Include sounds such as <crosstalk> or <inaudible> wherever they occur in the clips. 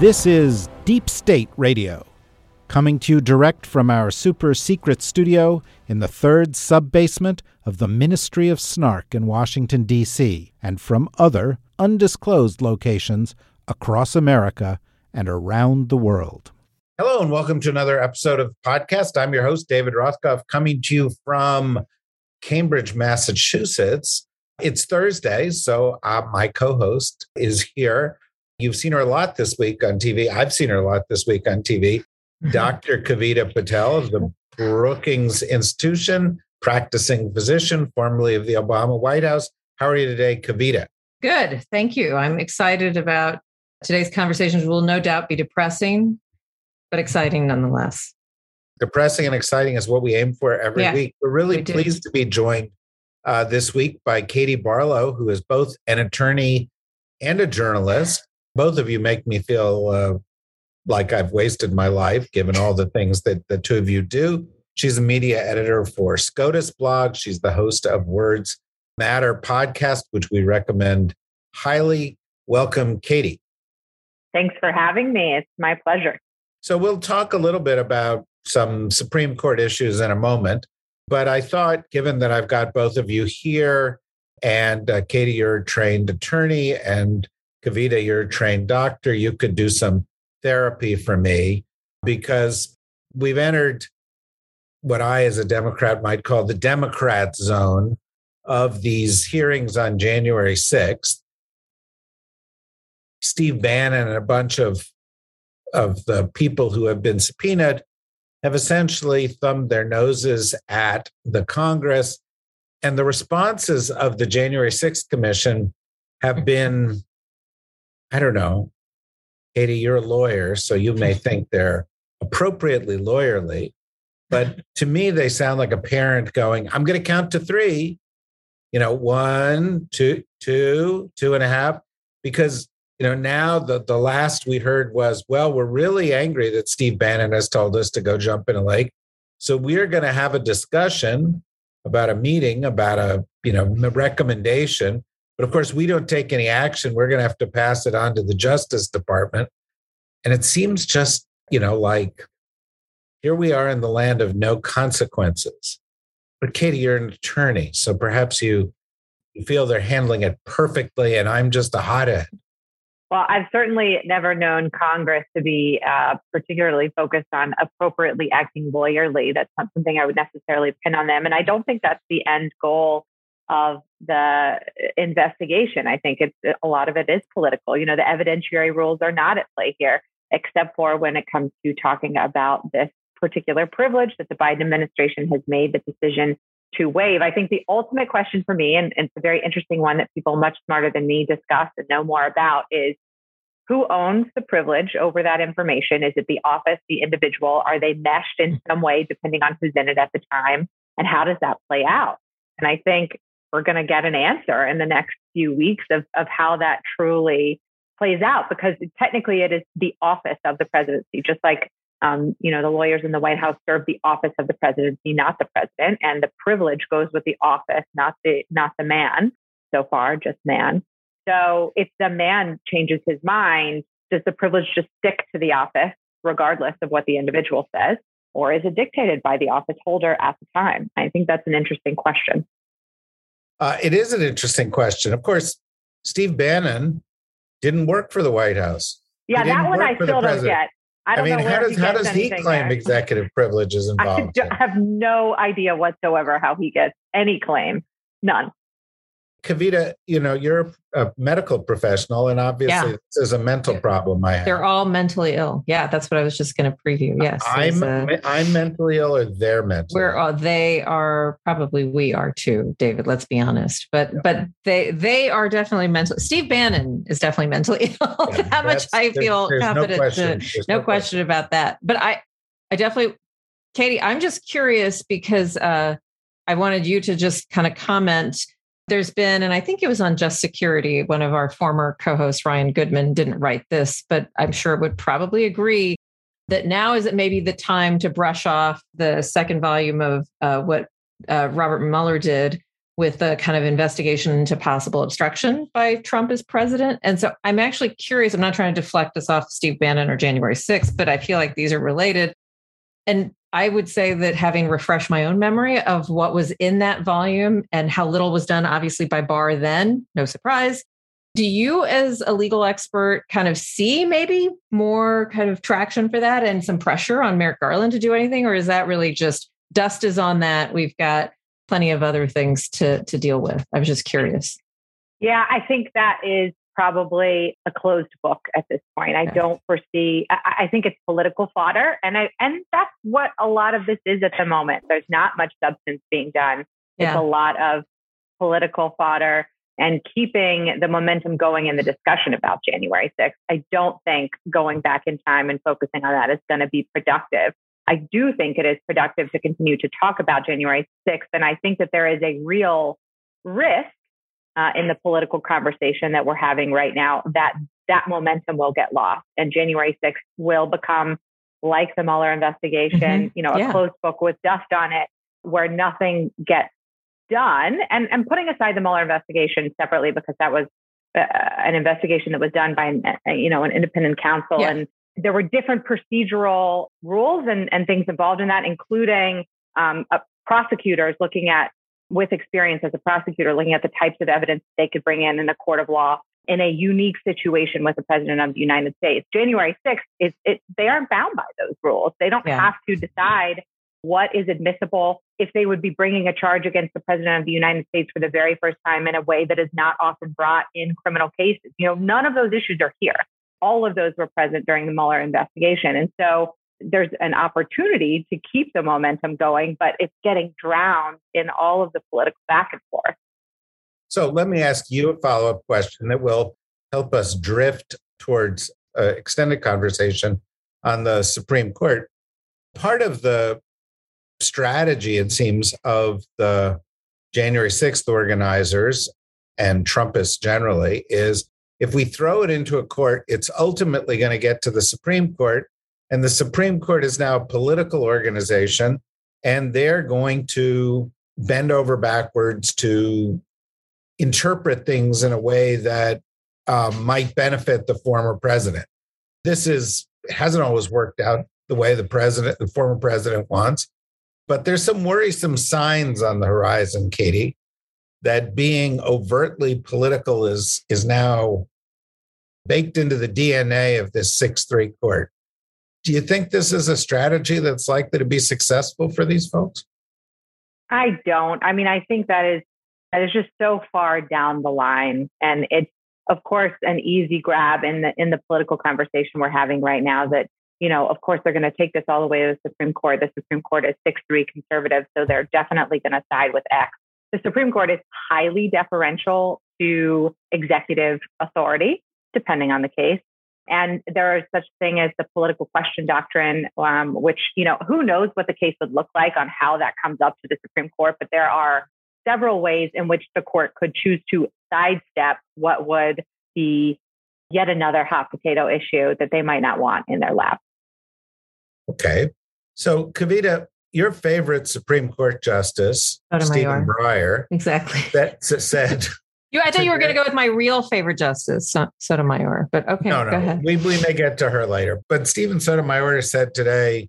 This is Deep State Radio, coming to you direct from our super secret studio in the third sub basement of the Ministry of Snark in Washington, D.C., and from other undisclosed locations across America and around the world. Hello, and welcome to another episode of podcast. I'm your host, David Rothkopf, coming to you from Cambridge, Massachusetts. It's Thursday, so uh, my co host is here. You've seen her a lot this week on TV. I've seen her a lot this week on TV. Dr. Kavita Patel of the Brookings Institution, practicing physician, formerly of the Obama White House. How are you today, Kavita? Good. Thank you. I'm excited about today's conversations will no doubt be depressing, but exciting nonetheless. Depressing and exciting is what we aim for every Yeah, week. We're really we pleased to be joined uh, this week by Katie Barlow, who is both an attorney and a journalist. Both of you make me feel uh, like I've wasted my life, given all the things that the two of you do. She's a media editor for SCOTUS blog. She's the host of Words Matter podcast, which we recommend highly. Welcome, Katie. Thanks for having me. It's my pleasure. So we'll talk a little bit about some Supreme Court issues in a moment. But I thought, given that I've got both of you here, and uh, Katie, you're a trained attorney, and Kavita, you're a trained doctor, you could do some therapy for me because we've entered what I, as a Democrat, might call the Democrat zone of these hearings on January 6th. Steve Bannon and a bunch of of the people who have been subpoenaed have essentially thumbed their noses at the Congress. And the responses of the January 6th Commission have been, I don't know, Katie, you're a lawyer, so you may <laughs> think they're appropriately lawyerly. But <laughs> to me, they sound like a parent going, I'm going to count to three, you know, one, two, two, two and a half, because you know, now the, the last we heard was, well, we're really angry that Steve Bannon has told us to go jump in a lake. So we're going to have a discussion about a meeting, about a, you know, recommendation. But of course, we don't take any action. We're going to have to pass it on to the Justice Department. And it seems just, you know, like here we are in the land of no consequences. But Katie, you're an attorney. So perhaps you, you feel they're handling it perfectly and I'm just a hothead. Well, I've certainly never known Congress to be uh, particularly focused on appropriately acting lawyerly. That's not something I would necessarily pin on them. And I don't think that's the end goal of the uh, investigation. I think it's a lot of it is political. You know, the evidentiary rules are not at play here, except for when it comes to talking about this particular privilege that the Biden administration has made the decision to waive. I think the ultimate question for me, and, and it's a very interesting one that people much smarter than me discuss and know more about, is who owns the privilege over that information? Is it the office, the individual? Are they meshed in mm. some way depending on who's in it at the time? And how does that play out? And I think we're going to get an answer in the next few weeks of, of how that truly plays out because technically it is the office of the presidency, just like um, you know, the lawyers in the White House serve the office of the presidency, not the president, and the privilege goes with the office, not the not the man. So far, just man. So if the man changes his mind, does the privilege just stick to the office, regardless of what the individual says, or is it dictated by the office holder at the time? I think that's an interesting question. Uh, it is an interesting question. Of course, Steve Bannon didn't work for the White House. Yeah, that one I still don't get. I I, don't mean, know how does how does he claim there. executive privileges <laughs> I involved? do- have no idea whatsoever how he gets any claim. None. Kavita, you know, you're a medical professional, and obviously Yeah. this is a mental problem I have. They're all mentally ill. Yeah, that's what I was just going to preview. Yes. I'm a- I'm mentally ill, or they're mentally. we're all they are probably we are too, David. Let's be honest. But but they they are definitely mental. Steve Bannon is definitely mentally <laughs> ill. Yeah, How much I feel there's no confident question. to There's no question about that. But I, I definitely, Katie, I'm just curious because uh, I wanted you to just kind of comment. There's been, and I think it was on Just Security, one of our former co hosts, Ryan Goodman, didn't write this, but I'm sure would probably agree that now is it maybe the time to brush off the second volume of uh, what uh, Robert Mueller did with the kind of investigation into possible obstruction by Trump as president. And so I'm actually curious. I'm not trying to deflect this off Steve Bannon or January 6th, but I feel like these are related. And I would say that having refreshed my own memory of what was in that volume and how little was done, obviously, by Barr then, no surprise. Do you, as a legal expert, kind of see maybe more kind of traction for that and some pressure on Merrick Garland to do anything? Or is that really just dust is on that? We've got plenty of other things to, to deal with. I was just curious. Yeah, I think that is probably a closed book at this point. I don't foresee. I, I think it's political fodder, and I and that's what a lot of this is at the moment. There's not much substance being done. It's a lot of political fodder and keeping the momentum going in the discussion about January 6th. I don't think going back in time and focusing on that is going to be productive. I do think it is productive to continue to talk about January 6th, and I think that there is a real risk uh, in the political conversation that we're having right now that that momentum will get lost and January 6th will become like the Mueller investigation, Mhm. you know, a Yeah. closed book with dust on it where nothing gets done. And, and putting aside the Mueller investigation separately because that was uh, an investigation that was done by, an, uh, you know, an independent counsel Yeah. and there were different procedural rules and, and things involved in that, including um, uh, prosecutors looking at with experience as a prosecutor, looking at the types of evidence they could bring in in a court of law in a unique situation with the president of the United States. January 6th is it, they aren't bound by those rules. They don't Yeah. have to decide what is admissible if they would be bringing a charge against the president of the United States for the very first time in a way that is not often brought in criminal cases. You know, none of those issues are here. All of those were present during the Mueller investigation. And so there's an opportunity to keep the momentum going, but it's getting drowned in all of the political back and forth. So let me ask you a follow up question that will help us drift towards an extended conversation on the Supreme Court. Part of the strategy, it seems, of the January 6th organizers and Trumpists generally is if we throw it into a court, it's ultimately going to get to the Supreme Court. And the Supreme Court is now a political organization, and they're going to bend over backwards to interpret things in a way that um, might benefit the former president. This is hasn't always worked out the way the president, the former president wants, but there's some worrisome signs on the horizon, Katie, that being overtly political is is now baked into the DNA of this six three court. Do you think this is a strategy that's likely to be successful for these folks? I don't. I mean, I think that is that is just so far down the line, and it's of course an easy grab in the in the political conversation we're having right now. That you know, of course, they're going to take this all the way to the Supreme Court. The Supreme Court is six three conservative, so they're definitely going to side with X. The Supreme Court is highly deferential to executive authority, depending on the case. And there is such thing as the political question doctrine, um, which, you know, who knows what the case would look like on how that comes up to the Supreme Court, but there are several ways in which the court could choose to sidestep what would be yet another hot potato issue that they might not want in their lap. Okay. So, Kavita, your favorite Supreme Court justice, Sotomayor. Stephen Breyer, Exactly. that said, You, I thought you were going to go with my real favorite justice, So- Sotomayor, but okay, no, go no, ahead. we, we may get to her later. But Stephen Sotomayor said today,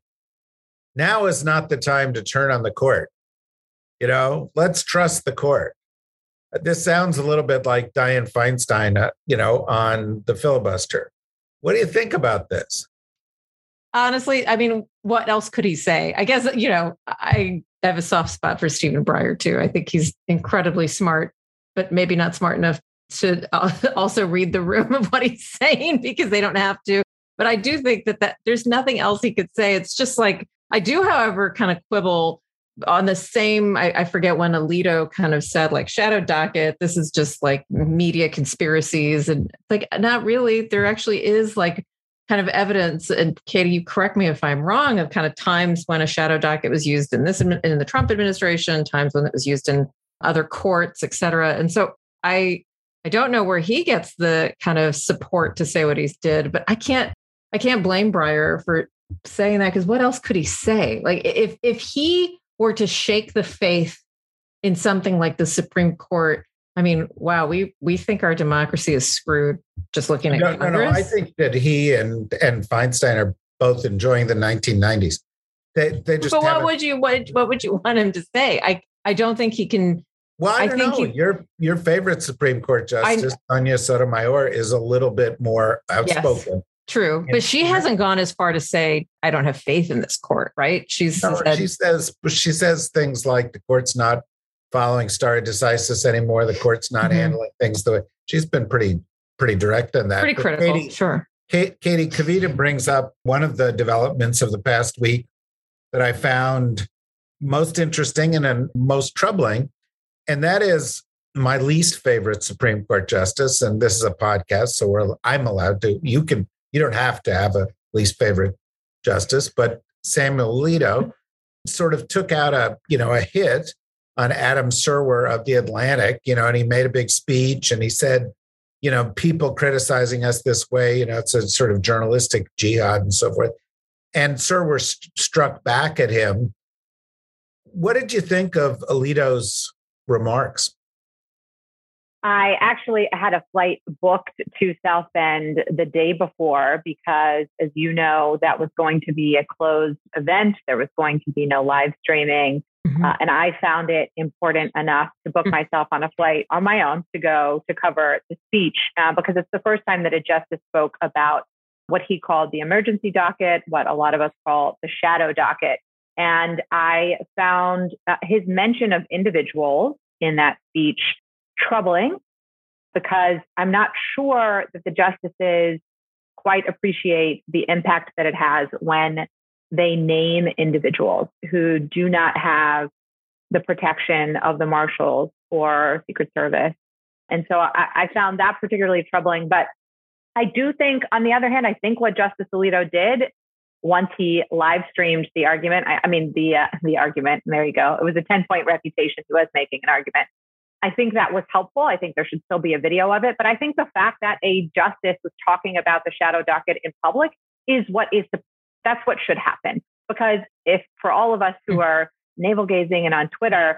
now is not the time to turn on the court. You know, let's trust the court. This sounds a little bit like Dianne Feinstein, uh, you know, on the filibuster. What do you think about this? Honestly, I mean, what else could he say? I guess, you know, I have a soft spot for Stephen Breyer too. I think he's incredibly smart but maybe not smart enough to uh, <laughs> also read the room of what he's <laughs> saying because they don't have to. But I do think that that there's nothing else he could say. It's just like I do, however, kind of quibble on the same. I, I forget when Alito kind of said like shadow docket. This is just like media conspiracies, and like not really. There actually is like kind of evidence and katie you correct me if i'm wrong of kind of times when a shadow docket was used in this in the trump administration times when it was used in other courts et cetera and so i i don't know where he gets the kind of support to say what he's did but i can't i can't blame breyer for saying that because what else could he say like if if he were to shake the faith in something like the supreme court I mean, wow, we we think our democracy is screwed just looking at no, Congress. No, no, I think that he and and Feinstein are both enjoying the 1990s. They they just. But what would you what what would you want him to say? I I don't think he can. Well, I, I don't know. He, your your favorite Supreme Court Justice I, Sotomayor is a little bit more outspoken. Yes, true, but she hasn't gone as far to say I don't have faith in this court. Right? She's no, said, she says she says things like the court's not following stare decisis anymore. The court's not mm-hmm. handling things the way she's been pretty pretty direct on that. Pretty but critical, Katie, sure. Kate, Katie Kavita brings up one of the developments of the past week that I found most interesting and most troubling, and that is my least favorite Supreme Court justice. And this is a podcast, so I'm allowed to. You can. You don't have to have a least favorite justice, but Samuel Alito sort of took out a you know a hit on Adam Serwer of the Atlantic, you know, and he made a big speech and he said, you know, people criticizing us this way, you know, it's a sort of journalistic jihad and so forth. And Serwer st- struck back at him. What did you think of Alito's remarks? I actually had a flight booked to South Bend the day before because, as you know, that was going to be a closed event. There was going to be no live streaming. Mm-hmm. Uh, and I found it important enough to book mm-hmm. myself on a flight on my own to go to cover the speech uh, because it's the first time that a justice spoke about what he called the emergency docket, what a lot of us call the shadow docket. And I found uh, his mention of individuals in that speech troubling because I'm not sure that the justices quite appreciate the impact that it has when they name individuals who do not have the protection of the marshals or Secret Service. And so I, I, found that particularly troubling. But I do think, on the other hand, I think what Justice Alito did once he live streamed the argument, I, I mean, the, uh, the argument, there you go. It was a 10 point reputation. He was making an argument. I think that was helpful. I think there should still be a video of it. But I think the fact that a justice was talking about the shadow docket in public is what is the that's what should happen. Because if for all of us who mm. are navel gazing and on Twitter,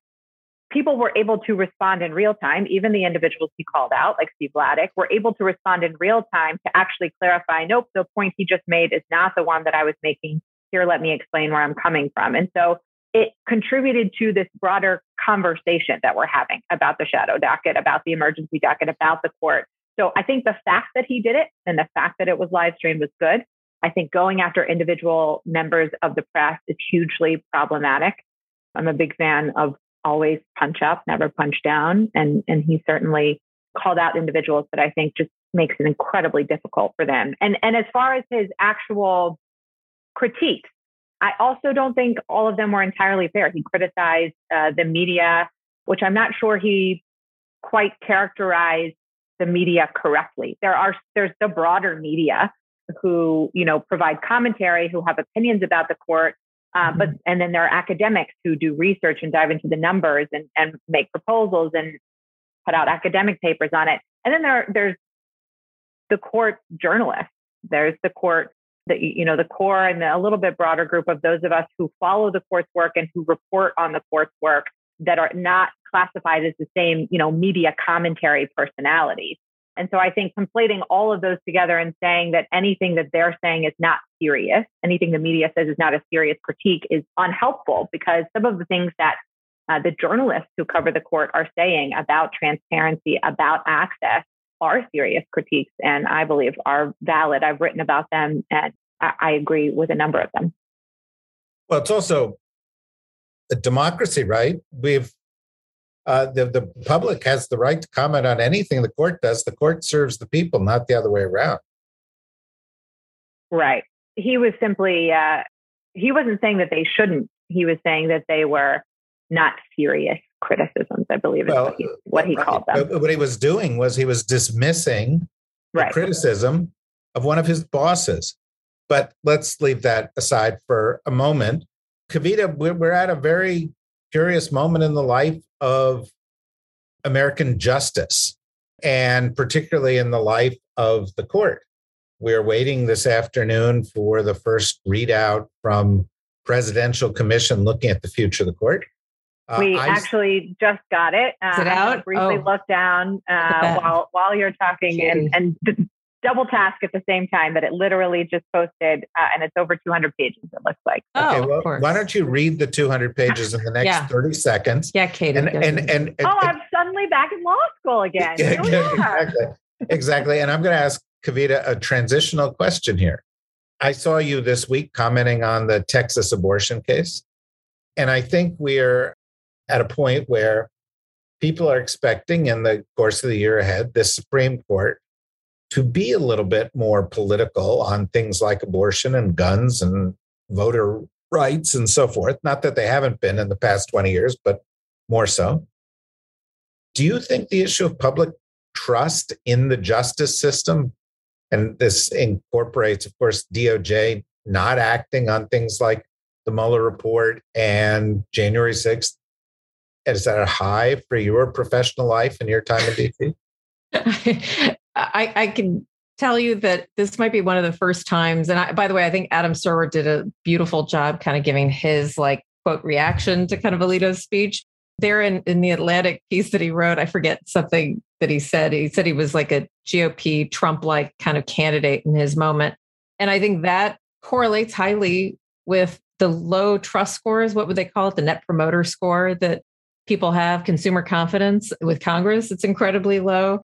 people were able to respond in real time, even the individuals he called out, like Steve Vladeck, were able to respond in real time to actually clarify, nope, the point he just made is not the one that I was making. Here, let me explain where I'm coming from. And so it contributed to this broader conversation that we're having about the shadow docket, about the emergency docket, about the court. So I think the fact that he did it and the fact that it was live streamed was good. I think going after individual members of the press is hugely problematic. I'm a big fan of always punch up, never punch down. And, and he certainly called out individuals that I think just makes it incredibly difficult for them. And, and as far as his actual critiques, I also don't think all of them were entirely fair. He criticized uh, the media, which I'm not sure he quite characterized the media correctly. There are there's the broader media who you know provide commentary, who have opinions about the court, uh, but mm-hmm. and then there are academics who do research and dive into the numbers and and make proposals and put out academic papers on it. And then there there's the court journalists. There's the court the you know the core and the, a little bit broader group of those of us who follow the court's work and who report on the court's work that are not classified as the same you know media commentary personalities and so I think conflating all of those together and saying that anything that they're saying is not serious, anything the media says is not a serious critique is unhelpful because some of the things that uh, the journalists who cover the court are saying about transparency, about access are serious critiques and I believe are valid. I've written about them and I, I agree with a number of them. Well, it's also a democracy, right? We've uh, the, the public has the right to comment on anything the court does. The court serves the people, not the other way around. Right. He was simply, uh, he wasn't saying that they shouldn't. He was saying that they were not serious criticisms, I believe is Well, what he, what he right. called them. But What he was doing was he was dismissing the Right. criticism of one of his bosses. But let's leave that aside for a moment. Kavita, we're, we're at a very curious moment in the life of American justice, and particularly in the life of the court. We're waiting this afternoon for the first readout from Presidential Commission looking at the future of the court. Uh, we I- actually just got it. Uh, Is it I'm out? Briefly Oh. look down uh, while while you're talking Katie. and, and d- double task at the same time. But it literally just posted, uh, and it's over 200 pages. It looks like. Okay, oh, well, of why don't you read the 200 pages in the next Yeah. 30 seconds? Yeah, Katie. And, go and, and, and, oh, I'm suddenly back in law school again. Here we are. exactly. Exactly. And I'm going to ask Kavita a transitional question here. I saw you this week commenting on the Texas abortion case. And I think we're at a point where people are expecting in the course of the year ahead, the Supreme Court to be a little bit more political on things like abortion and guns and voter rights and so forth. Not that they haven't been in the past 20 years, but more so. Do you think the issue of public trust in the justice system, and this incorporates, of course, DOJ not acting on things like the Mueller report and January 6th, is that a high for your professional life and your time in DC? <laughs> I, I can tell you that this might be one of the first times. And I, by the way, I think Adam Serwer did a beautiful job kind of giving his like quote reaction to kind of Alito's speech. There in, in the Atlantic piece that he wrote, I forget something that he said. He said he was like a GOP Trump like kind of candidate in his moment. And I think that correlates highly with the low trust scores. What would they call it? The net promoter score that people have, consumer confidence with Congress. It's incredibly low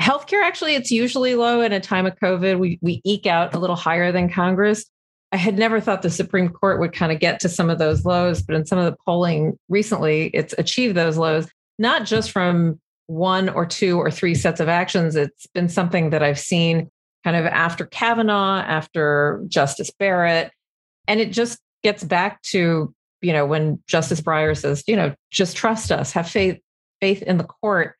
healthcare actually it's usually low. In a time of covid we we eke out a little higher than congress. I had never thought the supreme court would kind of get to some of those lows but in some of the polling recently it's achieved those lows not just from one or two or three sets of actions. It's been something that i've seen kind of after kavanaugh after justice barrett. And it just gets back to you know when justice breyer says you know just trust us have faith faith in the court.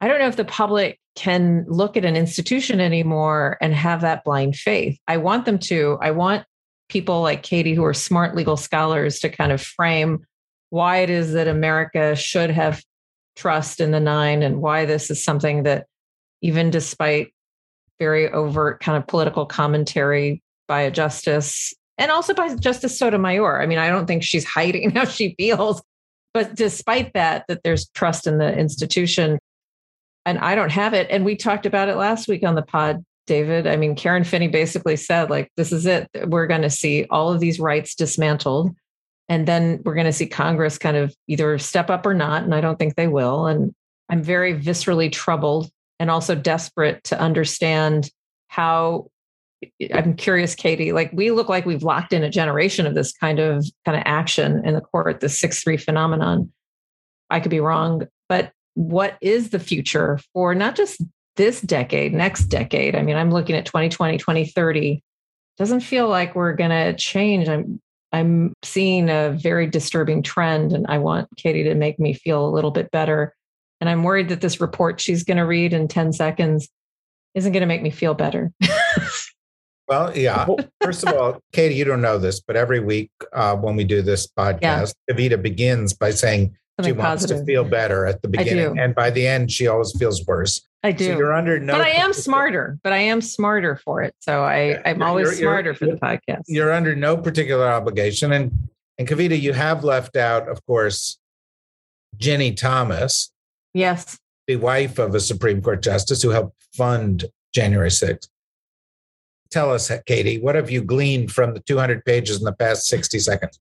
I don't know if the public can look at an institution anymore and have that blind faith. I want them to. I want people like Katie, who are smart legal scholars, to kind of frame why it is that America should have trust in the nine and why this is something that, even despite very overt kind of political commentary by a justice and also by Justice Sotomayor, I mean, I don't think she's <laughs> hiding how she feels. But despite that, that there's trust in the institution and I don't have it. And we talked about it last week on the pod, David. I mean, Karen Finney basically said, like, this is it. We're going to see all of these rights dismantled. And then we're going to see Congress kind of either step up or not. And I don't think they will. And I'm very viscerally troubled and also desperate to understand how I'm curious, Katie, like we look like we've locked in a generation of this kind of kind of action in the court, the six three phenomenon. I could be wrong, but what is the future for not just this decade, next decade? I mean, I'm looking at 2020, 2030. Doesn't feel like we're going to change. I'm I'm seeing a very disturbing trend, and I want Katie to make me feel a little bit better. And I'm worried that this report she's going to read in 10 seconds isn't going to make me feel better. <laughs> Well, yeah. First of all, Katie, you don't know this, but every week uh, when we do this podcast, Kavita begins by saying she Something wants positive. to feel better at the beginning, and by the end, she always feels worse. I do. So you're under no. but I am smarter. But I am smarter for it. So I, Yeah, I'm you're- always you're- you're- smarter for the podcast. You're under no particular obligation, and and Kavita, you have left out, of course, Ginni Thomas, yes. the wife of a Supreme Court justice who helped fund January 6th. Tell us, Katie, what have you gleaned from the 200 pages in the past 60 seconds?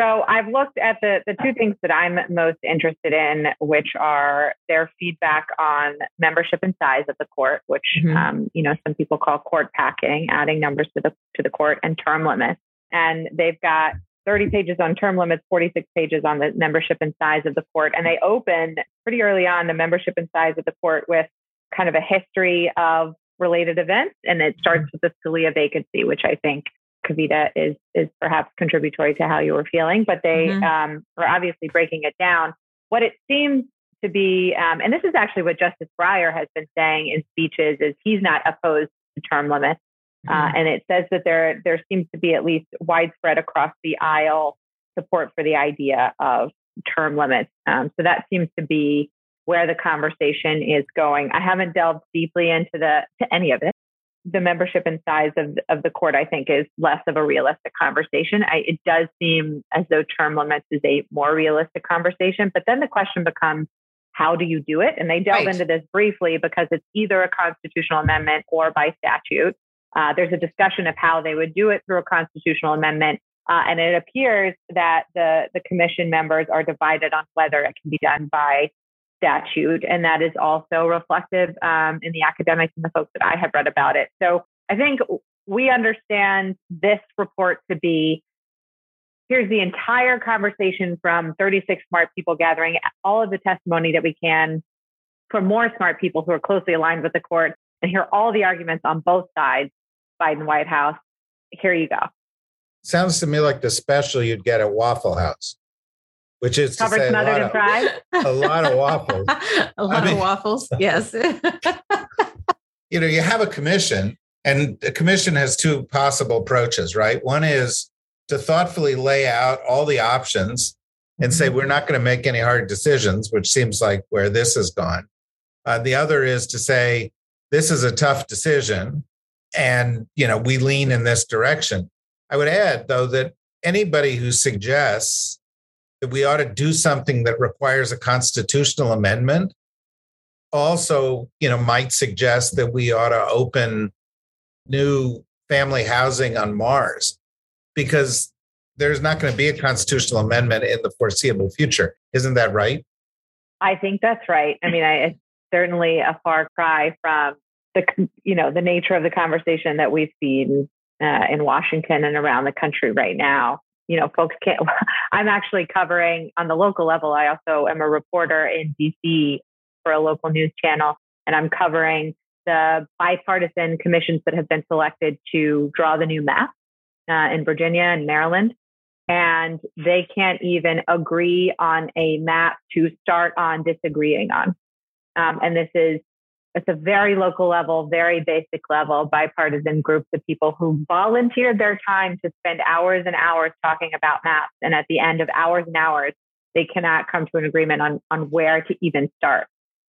So I've looked at the the two things that I'm most interested in, which are their feedback on membership and size of the court, which Mhm. um, you know some people call court packing, adding numbers to the to the court, and term limits. And they've got 30 pages on term limits, 46 pages on the membership and size of the court. And they open pretty early on the membership and size of the court with kind of a history of related events. And it starts with the Scalia vacancy, which I think Kavita is is perhaps contributory to how you were feeling. But they mm-hmm. um, are obviously breaking it down. What it seems to be, um, and this is actually what Justice Breyer has been saying in speeches, is he's not opposed to term limits. Uh, mm-hmm. Uh, and it says that there there seems to be at least widespread across the aisle support for the idea of term limits. Um, so that seems to be where the conversation is going. I haven't delved deeply into the to any of it. The membership and size of of the court, I think, is less of a realistic conversation. I, it does seem as though term limits is a more realistic conversation. But then the question becomes, how do you do it? And they delve right. into this briefly because it's either a constitutional amendment or by statute. Uh, there's a discussion of how they would do it through a constitutional amendment. Uh, and it appears that the, the commission members are divided on whether it can be done by statute. And that is also reflective um, in the academics and the folks that I have read about it. So I think we understand this report to be here's the entire conversation from 36 smart people gathering all of the testimony that we can from more smart people who are closely aligned with the court and hear all the arguments on both sides Biden White House. Here you go. Sounds to me like the special you'd get at Waffle House, which is covered, to say smothered, a and fried. <laughs> a lot of waffles. <laughs> a lot I mean, of waffles. <laughs> Yes. you know, you have a commission, and the commission has two possible approaches, right? One is to thoughtfully lay out all the options and say we're not going to make any hard decisions, which seems like where this has gone. Uh, the other is to say this is a tough decision and you know we lean in this direction i would add though that anybody who suggests we ought to do something that requires a constitutional amendment. Also you know might suggest that we ought to open new family housing on mars because there's not going to be a constitutional amendment in the foreseeable future. Isn't that right? I think that's right. I mean I, it's certainly a far cry from the you know the nature of the conversation that we've seen uh, in Washington and around the country right now. You know, folks can't. <laughs> I'm actually covering on the local level. I also am a reporter in DC for a local news channel, and I'm covering the bipartisan commissions that have been selected to draw the new map uh, in Virginia and Maryland. And they can't even agree on a map to start on disagreeing on. Um, and this is it's a very local level, very basic level, bipartisan groups of people who volunteered their time to spend hours and hours talking about maps. And at the end of hours and hours, they cannot come to an agreement on, on where to even start.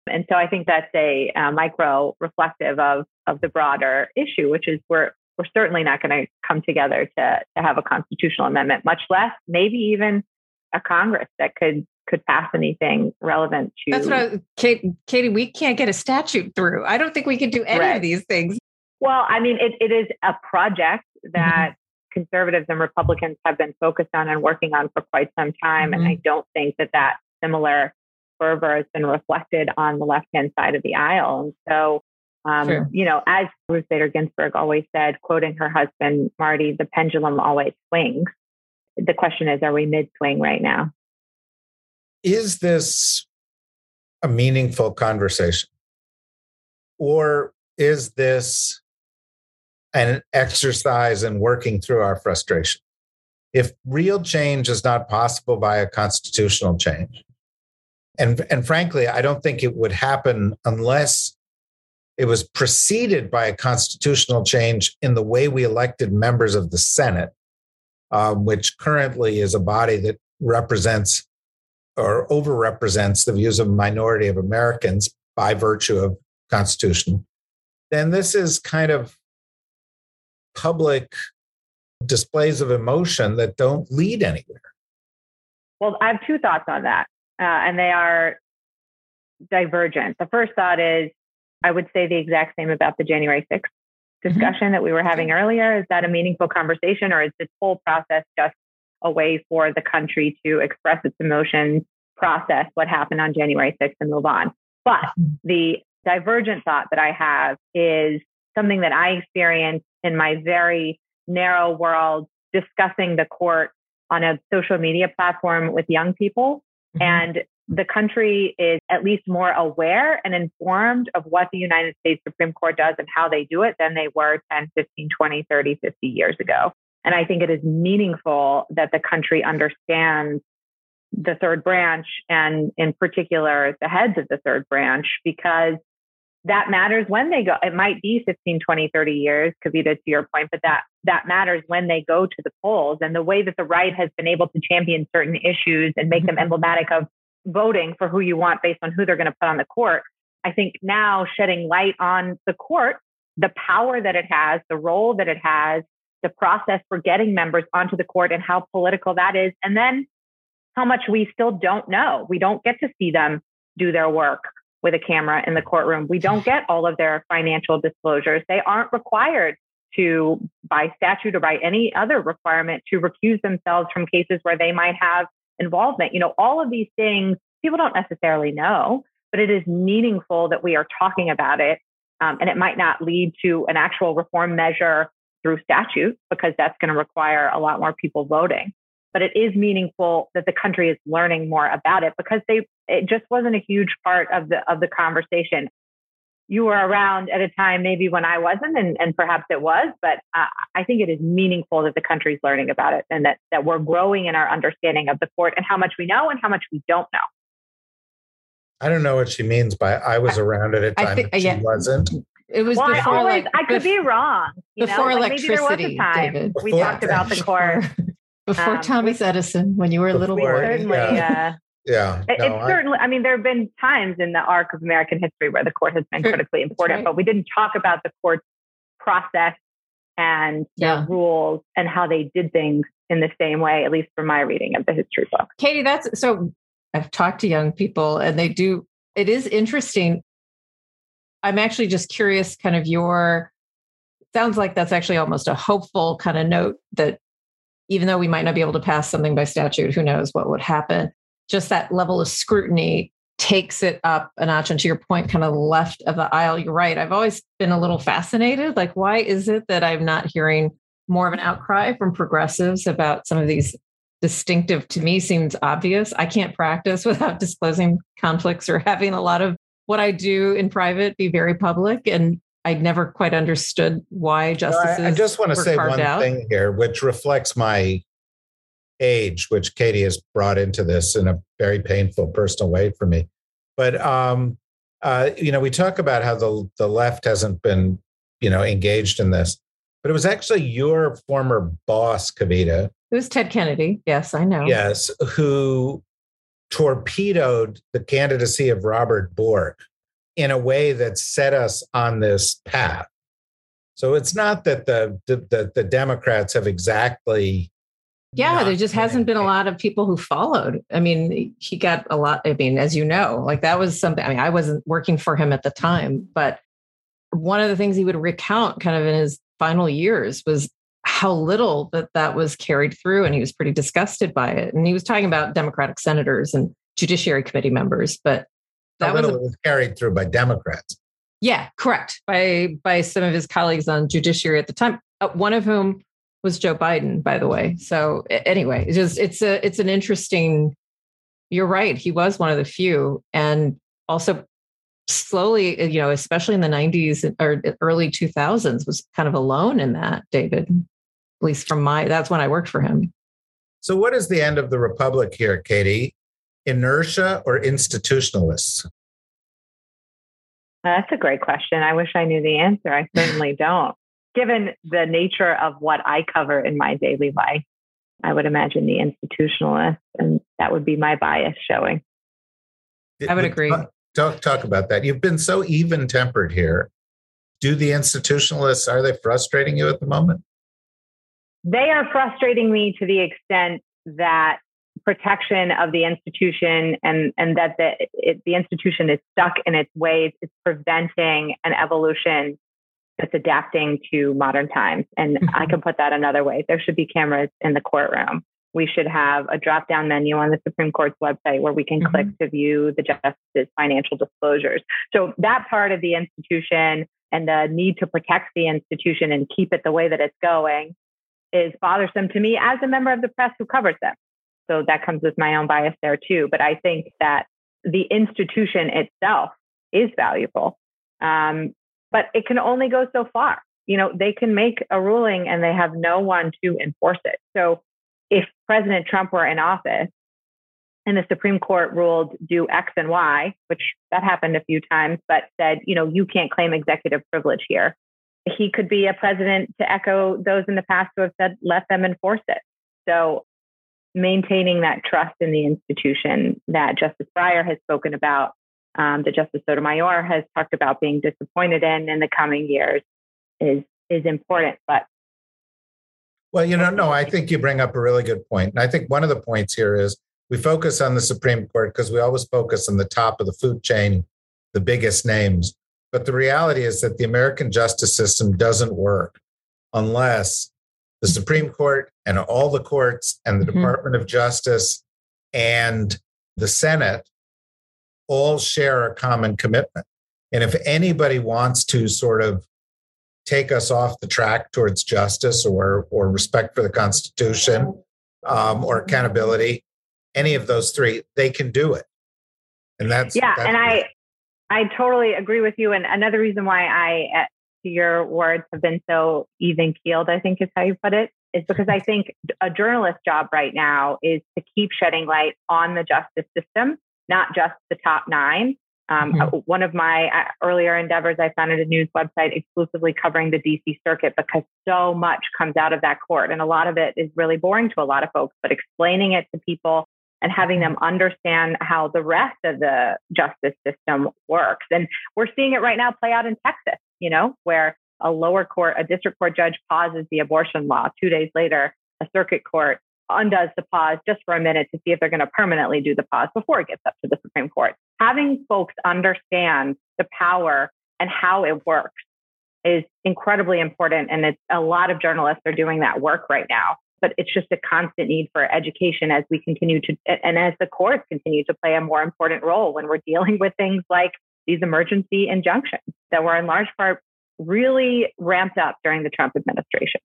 And so I think that's a, a micro reflective of, of the broader issue, which is we're, we're certainly not going to come together to, to have a constitutional amendment, much less maybe even a Congress that could could pass anything relevant to. That's what I, Kate, Katie. We can't get a statute through. I don't think we can do any right. of these things. Well, I mean, it, it is a project that mm-hmm. conservatives and Republicans have been focused on and working on for quite some time, mm-hmm. and I don't think that that similar fervor has been reflected on the left hand side of the aisle. And so, um, you know, as Ruth Bader Ginsburg always said, quoting her husband Marty, the pendulum always swings. The question is, are we mid swing right now? is this a meaningful conversation? Or is this an exercise in working through our frustration? If real change is not possible by a constitutional change, and, and frankly, I don't think it would happen unless it was preceded by a constitutional change in the way we elected members of the Senate, um, which currently is a body that represents or overrepresents the views of a minority of Americans by virtue of Constitution, then this is kind of public displays of emotion that don't lead anywhere. Well, I have two thoughts on that, uh, and they are divergent. The first thought is I would say the exact same about the January 6th mm-hmm. Discussion mm-hmm. that we were having earlier. Is that a meaningful conversation, or is this whole process just a way for the country to express its emotions, process what happened on January 6th, and move on. But the divergent thought that I have is something that I experienced in my very narrow world discussing the court on a social media platform with young people. Mm-hmm. And the country is at least more aware and informed of what the United States Supreme Court does and how they do it than they were 10, 15, 20, 30, 50 years ago. And I think it is meaningful that the country understands the third branch and in particular the heads of the third branch because that matters when they go it might be 15 20 30 years kavita to your point but that that matters when they go to the polls and the way that the right has been able to champion certain issues and make them mm-hmm. emblematic of voting for who you want based on who they're going to put on the court i think now shedding light on the court the power that it has the role that it has the process for getting members onto the court and how political that is and then how much we still don't know we don't get to see them do their work with a camera in the courtroom. We don't get all of their financial disclosures. They aren't required to, by statute or by any other requirement, to recuse themselves from cases where they might have involvement. You know, all of these things people don't necessarily know, but it is meaningful that we are talking about it. Um, and it might not lead to an actual reform measure through statute because that's going to require a lot more people voting but it is meaningful that the country is learning more about it because they it just wasn't a huge part of the of the conversation you were around at a time maybe when I wasn't, and, and perhaps it was, but uh, I think it is meaningful that the country's learning about it and that, that we're growing in our understanding of the court and how much we know and how much we don't know. I don't know what she means by I was around at a time think, she yeah. wasn't. It was well, before, I, always, like, I could be wrong. before know? electricity, like maybe there was a time David. we talked about the court. <laughs> Before um, Thomas Edison, when you were a little boy. Certainly, yeah. Yeah. It, no, it's I, certainly, I mean, there have been times in the arc of American history where the court has been critically important, right. but we didn't talk about the court's process and yeah. the rules and how they did things in the same way, at least from my reading of the history book. Katie, that's so I've talked to young people and they do, it is interesting. I'm actually just curious, kind of your, sounds like that's actually almost a hopeful kind of note that even though we might not be able to pass something by statute, who knows what would happen. Just that level of scrutiny takes it up a notch. And to your point, kind of left of the aisle, you're right. I've always been a little fascinated. Like, why is it that I'm not hearing more of an outcry from progressives about some of these distinctive, to me, seems obvious. I can't practice <laughs> without disclosing conflicts or having a lot of what I do in private be very public. And I never quite understood why justices. I, I just want to say one out. thing here, which reflects my age, which Katie has brought into this in a very painful personal way for me. But um, uh, you know, we talk about how the the left hasn't been, you know, engaged in this, but it was actually your former boss, Kavita. It was Ted Kennedy. Yes, I know. Yes, who torpedoed the candidacy of Robert Bork in a way that set us on this path. So it's not that the the, the Democrats have exactly yeah, there just hasn't been a lot of people who followed. I mean, he got a lot. I mean, as you know, like that was something. I mean, I wasn't working for him at the time, but one of the things he would recount kind of in his final years was how little that that was carried through. And he was pretty disgusted by it. And he was talking about Democratic senators and Judiciary Committee members, but that was, a, was carried through by Democrats. Yeah, correct. By by some of his colleagues on judiciary at the time. Uh, one of whom was Joe Biden, by the way. So anyway, it's just it's a it's an interesting. You're right. He was one of the few, and also slowly, uh, you know, especially in the 90s or early 2000s, was kind of alone in that. David, at least from my that's when I worked for him. So, what is the end of the republic here, Katie? inertia or institutionalists? That's a great question. I wish I knew the answer. I certainly don't. Given the nature of what I cover in my daily life, I would imagine the institutionalist, and that would be my bias showing. I would agree. Talk, talk about that. You've been so even tempered here. Do the institutionalists, are they frustrating you at the moment? They are frustrating me to the extent that protection of the institution and, and that the, it, the institution is stuck in its ways is preventing an evolution that's adapting to modern times. And mm-hmm. I can put that another way. There should be cameras in the courtroom. We should have a drop down menu on the Supreme Court's website where we can mm-hmm. click to view the justice's financial disclosures. So that part of the institution and the need to protect the institution and keep it the way that it's going is bothersome to me as a member of the press who covers them. So that comes with my own bias there too. But I think that the institution itself is valuable. Um, but it can only go so far. You know, they can make a ruling and they have no one to enforce it. So if President Trump were in office and the Supreme Court ruled do X and Y, which that happened a few times, but said, you know, you can't claim executive privilege here. He could be a president to echo those in the past who have said, let them enforce it. So maintaining that trust in the institution that Justice Breyer has spoken about, um, that Justice Sotomayor has talked about being disappointed in in the coming years is is important. But well, you know, no, I think you bring up a really good point, and I think one of the points here is we focus on the Supreme Court because we always focus on the top of the food chain, the biggest names. But the reality is that the American justice system doesn't work unless the Supreme Court and all the courts and the mm-hmm. Department of Justice and the Senate all share a common commitment. And if anybody wants to sort of take us off the track towards justice or, or respect for the Constitution um, or accountability, any of those three, they can do it. And that's yeah. That's and I I totally agree with you. And another reason why I, uh, to your words, have been so even keeled, I think is how you put it, is because I think a journalist's job right now is to keep shedding light on the justice system, not just the top nine. Um, mm-hmm. Uh, one of my uh, earlier endeavors, I founded a news website exclusively covering the DC circuit because so much comes out of that court. And a lot of it is really boring to a lot of folks, but explaining it to people and having them understand how the rest of the justice system works. And we're seeing it right now play out in Texas, you know, where a lower court, a district court judge pauses the abortion law. Two days later, a circuit court undoes the pause just for a minute to see if they're going to permanently do the pause before it gets up to the Supreme Court. Having folks understand the power and how it works is incredibly important. And it's a lot of journalists are doing that work right now but it's just a constant need for education as we continue to, and as the courts continue to play a more important role when we're dealing with things like these emergency injunctions that were in large part really ramped up during the Trump administration.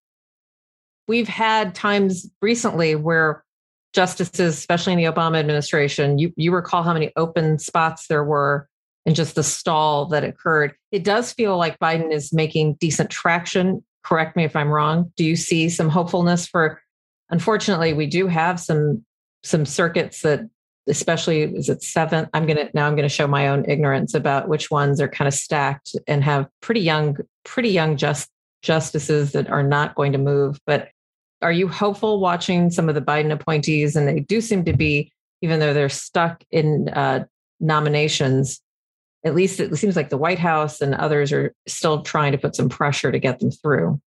We've had times recently where justices, especially in the Obama administration, you, you recall how many open spots there were and just the stall that occurred. It does feel like Biden is making decent traction correct me if I'm wrong. Do you see some hopefulness for? Unfortunately, we do have some some circuits that, especially is it seventh? I'm gonna now I'm gonna show my own ignorance about which ones are kind of stacked and have pretty young pretty young just justices that are not going to move. But are you hopeful watching some of the Biden appointees? And they do seem to be, even though they're stuck in uh, nominations, at least it seems like the White House and others are still trying to put some pressure to get them through.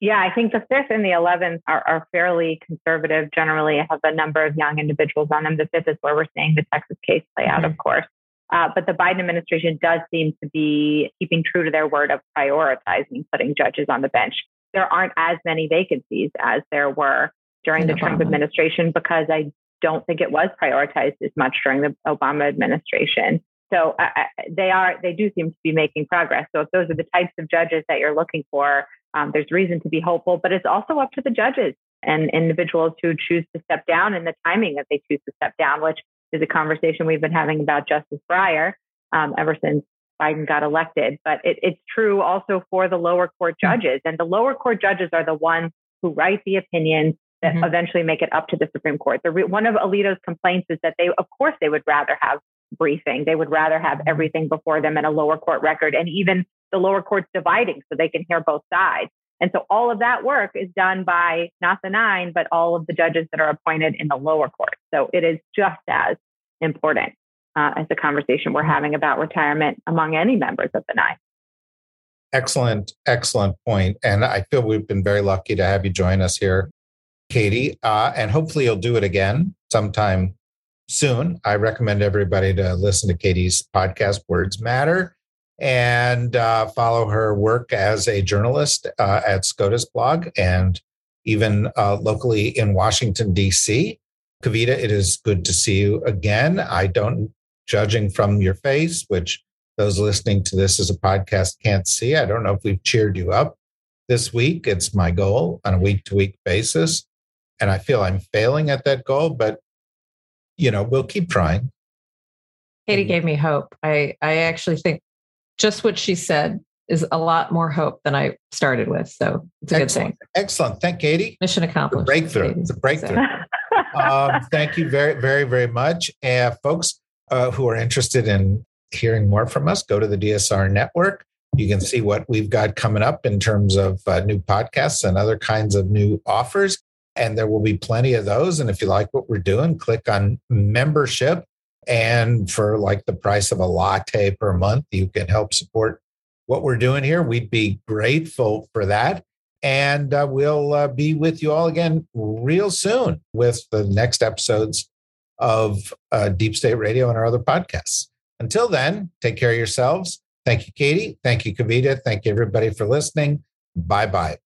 Yeah, I think the fifth and the 11th are, are fairly conservative, generally have a number of young individuals on them. The fifth is where we're seeing the Texas case play out, mm-hmm. of course. Uh, but the Biden administration does seem to be keeping true to their word of prioritizing putting judges on the bench. There aren't as many vacancies as there were during the Trump administration because I don't think it was prioritized as much during the Obama administration. So uh, they are, they do seem to be making progress. So if those are the types of judges that you're looking for, um, there's reason to be hopeful. But it's also up to the judges and individuals who choose to step down and the timing that they choose to step down, which is a conversation we've been having about Justice Breyer um, ever since Biden got elected. But it, it's true also for the lower court hmm. judges, and the lower court judges are the ones who write the opinions that mm-hmm. eventually make it up to the Supreme Court. The, one of Alito's complaints is that they, of course, they would rather have briefing. They would rather have mm-hmm. everything before them in a lower court record and even the lower courts dividing so they can hear both sides. And so all of that work is done by not the nine, but all of the judges that are appointed in the lower court. So it is just as important uh, as the conversation we're having about retirement among any members of the nine. Excellent, excellent point. And I feel we've been very lucky to have you join us here, Katie. Uh, and hopefully you'll do it again sometime soon. I recommend everybody to listen to Katie's podcast, Words Matter, and uh, follow her work as a journalist uh, at SCOTUS blog and even uh, locally in Washington, D.C. Kavita, it is good to see you again. I don't, judging from your face, which those listening to this as a podcast can't see, I don't know if we've cheered you up this week. It's my goal on a week to week basis. And I feel I'm failing at that goal, but you know, we'll keep trying. Katie gave me hope. I, I actually think just what she said is a lot more hope than I started with. So it's a Excellent. good thing. Excellent. Thank Katie. Mission accomplished. breakthrough. Katie. It's a breakthrough. um, thank you very, very, very much. And folks uh, who are interested in hearing more from us, go to the DSR network. You can see what we've got coming up in terms of uh, new podcasts and other kinds of new offers. And there will be plenty of those. And if you like what we're doing, click on membership. And for like the price of a latte per month, you can help support what we're doing here. We'd be grateful for that. And uh, we'll uh, be with you all again real soon with the next episodes of uh, Deep State Radio and our other podcasts. Until then, take care of yourselves. Thank you, Katie. Thank you, Kavita. Thank you, everybody, for listening. Bye bye.